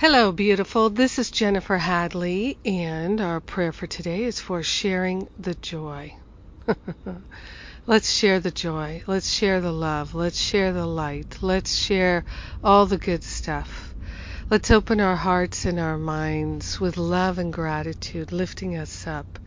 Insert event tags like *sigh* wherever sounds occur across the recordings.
Hello, beautiful. This is Jennifer Hadley, and our prayer for today is for sharing the joy. *laughs* Let's share the joy. Let's share the love. Let's share the light. Let's share all the good stuff. Let's open our hearts and our minds with love and gratitude, lifting us up.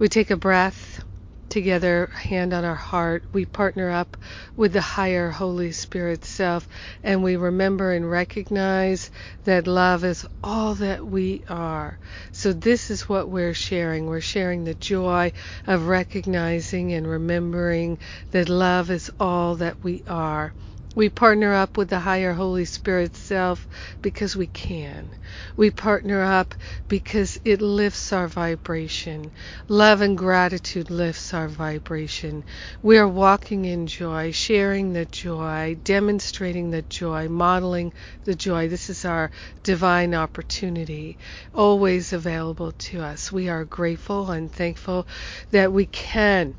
We take a breath together, hand on our heart, we partner up with the higher Holy Spirit self, and we remember and recognize that love is all that we are. So, this is what we're sharing. We're sharing the joy of recognizing and remembering that love is all that we are. We partner up with the higher Holy Spirit self because we can. We partner up because it lifts our vibration. Love and gratitude lifts our vibration. We are walking in joy, sharing the joy, demonstrating the joy, modeling the joy. This is our divine opportunity, always available to us. We are grateful and thankful that we can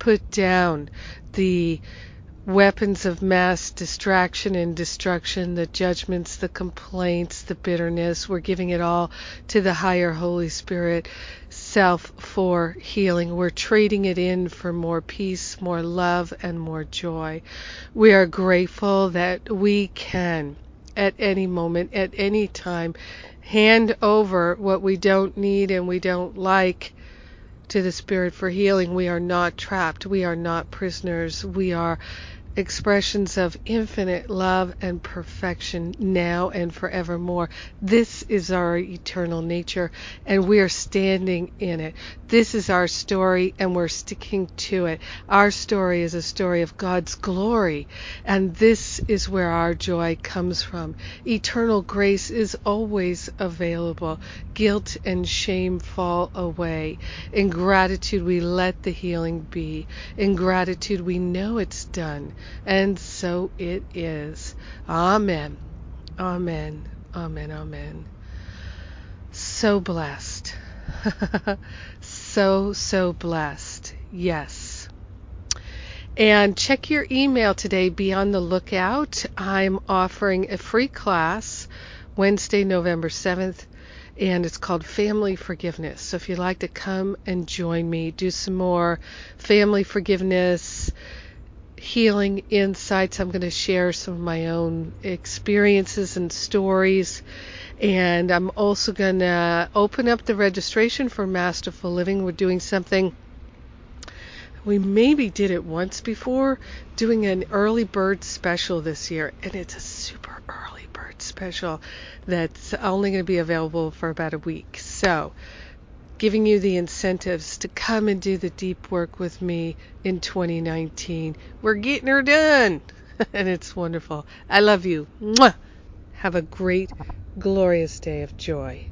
put down the weapons of mass distraction and destruction, the judgments, the complaints, the bitterness. We're giving it all to the higher Holy Spirit self for healing. We're trading it in for more peace, more love, and more joy. We are grateful that we can, at any moment, at any time, hand over what we don't need and we don't like to the Spirit for healing. We are not trapped. We are not prisoners. We are expressions of infinite love and perfection now and forevermore. This is our eternal nature, and we are standing in it. This is our story, and we're sticking to it. Our story is a story of God's glory, and this is where our joy comes from. Eternal grace is always available. Guilt and shame fall away. In gratitude, we let the healing be. In gratitude, we know it's done. And so it is. Amen. Amen. Amen. Amen. So blessed. *laughs* so, so blessed. Yes. And check your email today. Be on the lookout. I'm offering a free class Wednesday, November 7th, and it's called Family Forgiveness. So if you'd like to come and join me, do some more family forgiveness healing insights. I'm going to share some of my own experiences and stories. And I'm also going to open up the registration for Masterful Living. We're doing something we maybe did it once before, doing an early bird special this year. And it's a super early bird special that's only going to be available for about a week. So, giving you the incentives to come and do the deep work with me in 2019. We're getting her done, *laughs* and it's wonderful. I love you. Mwah! Have a great, glorious day of joy.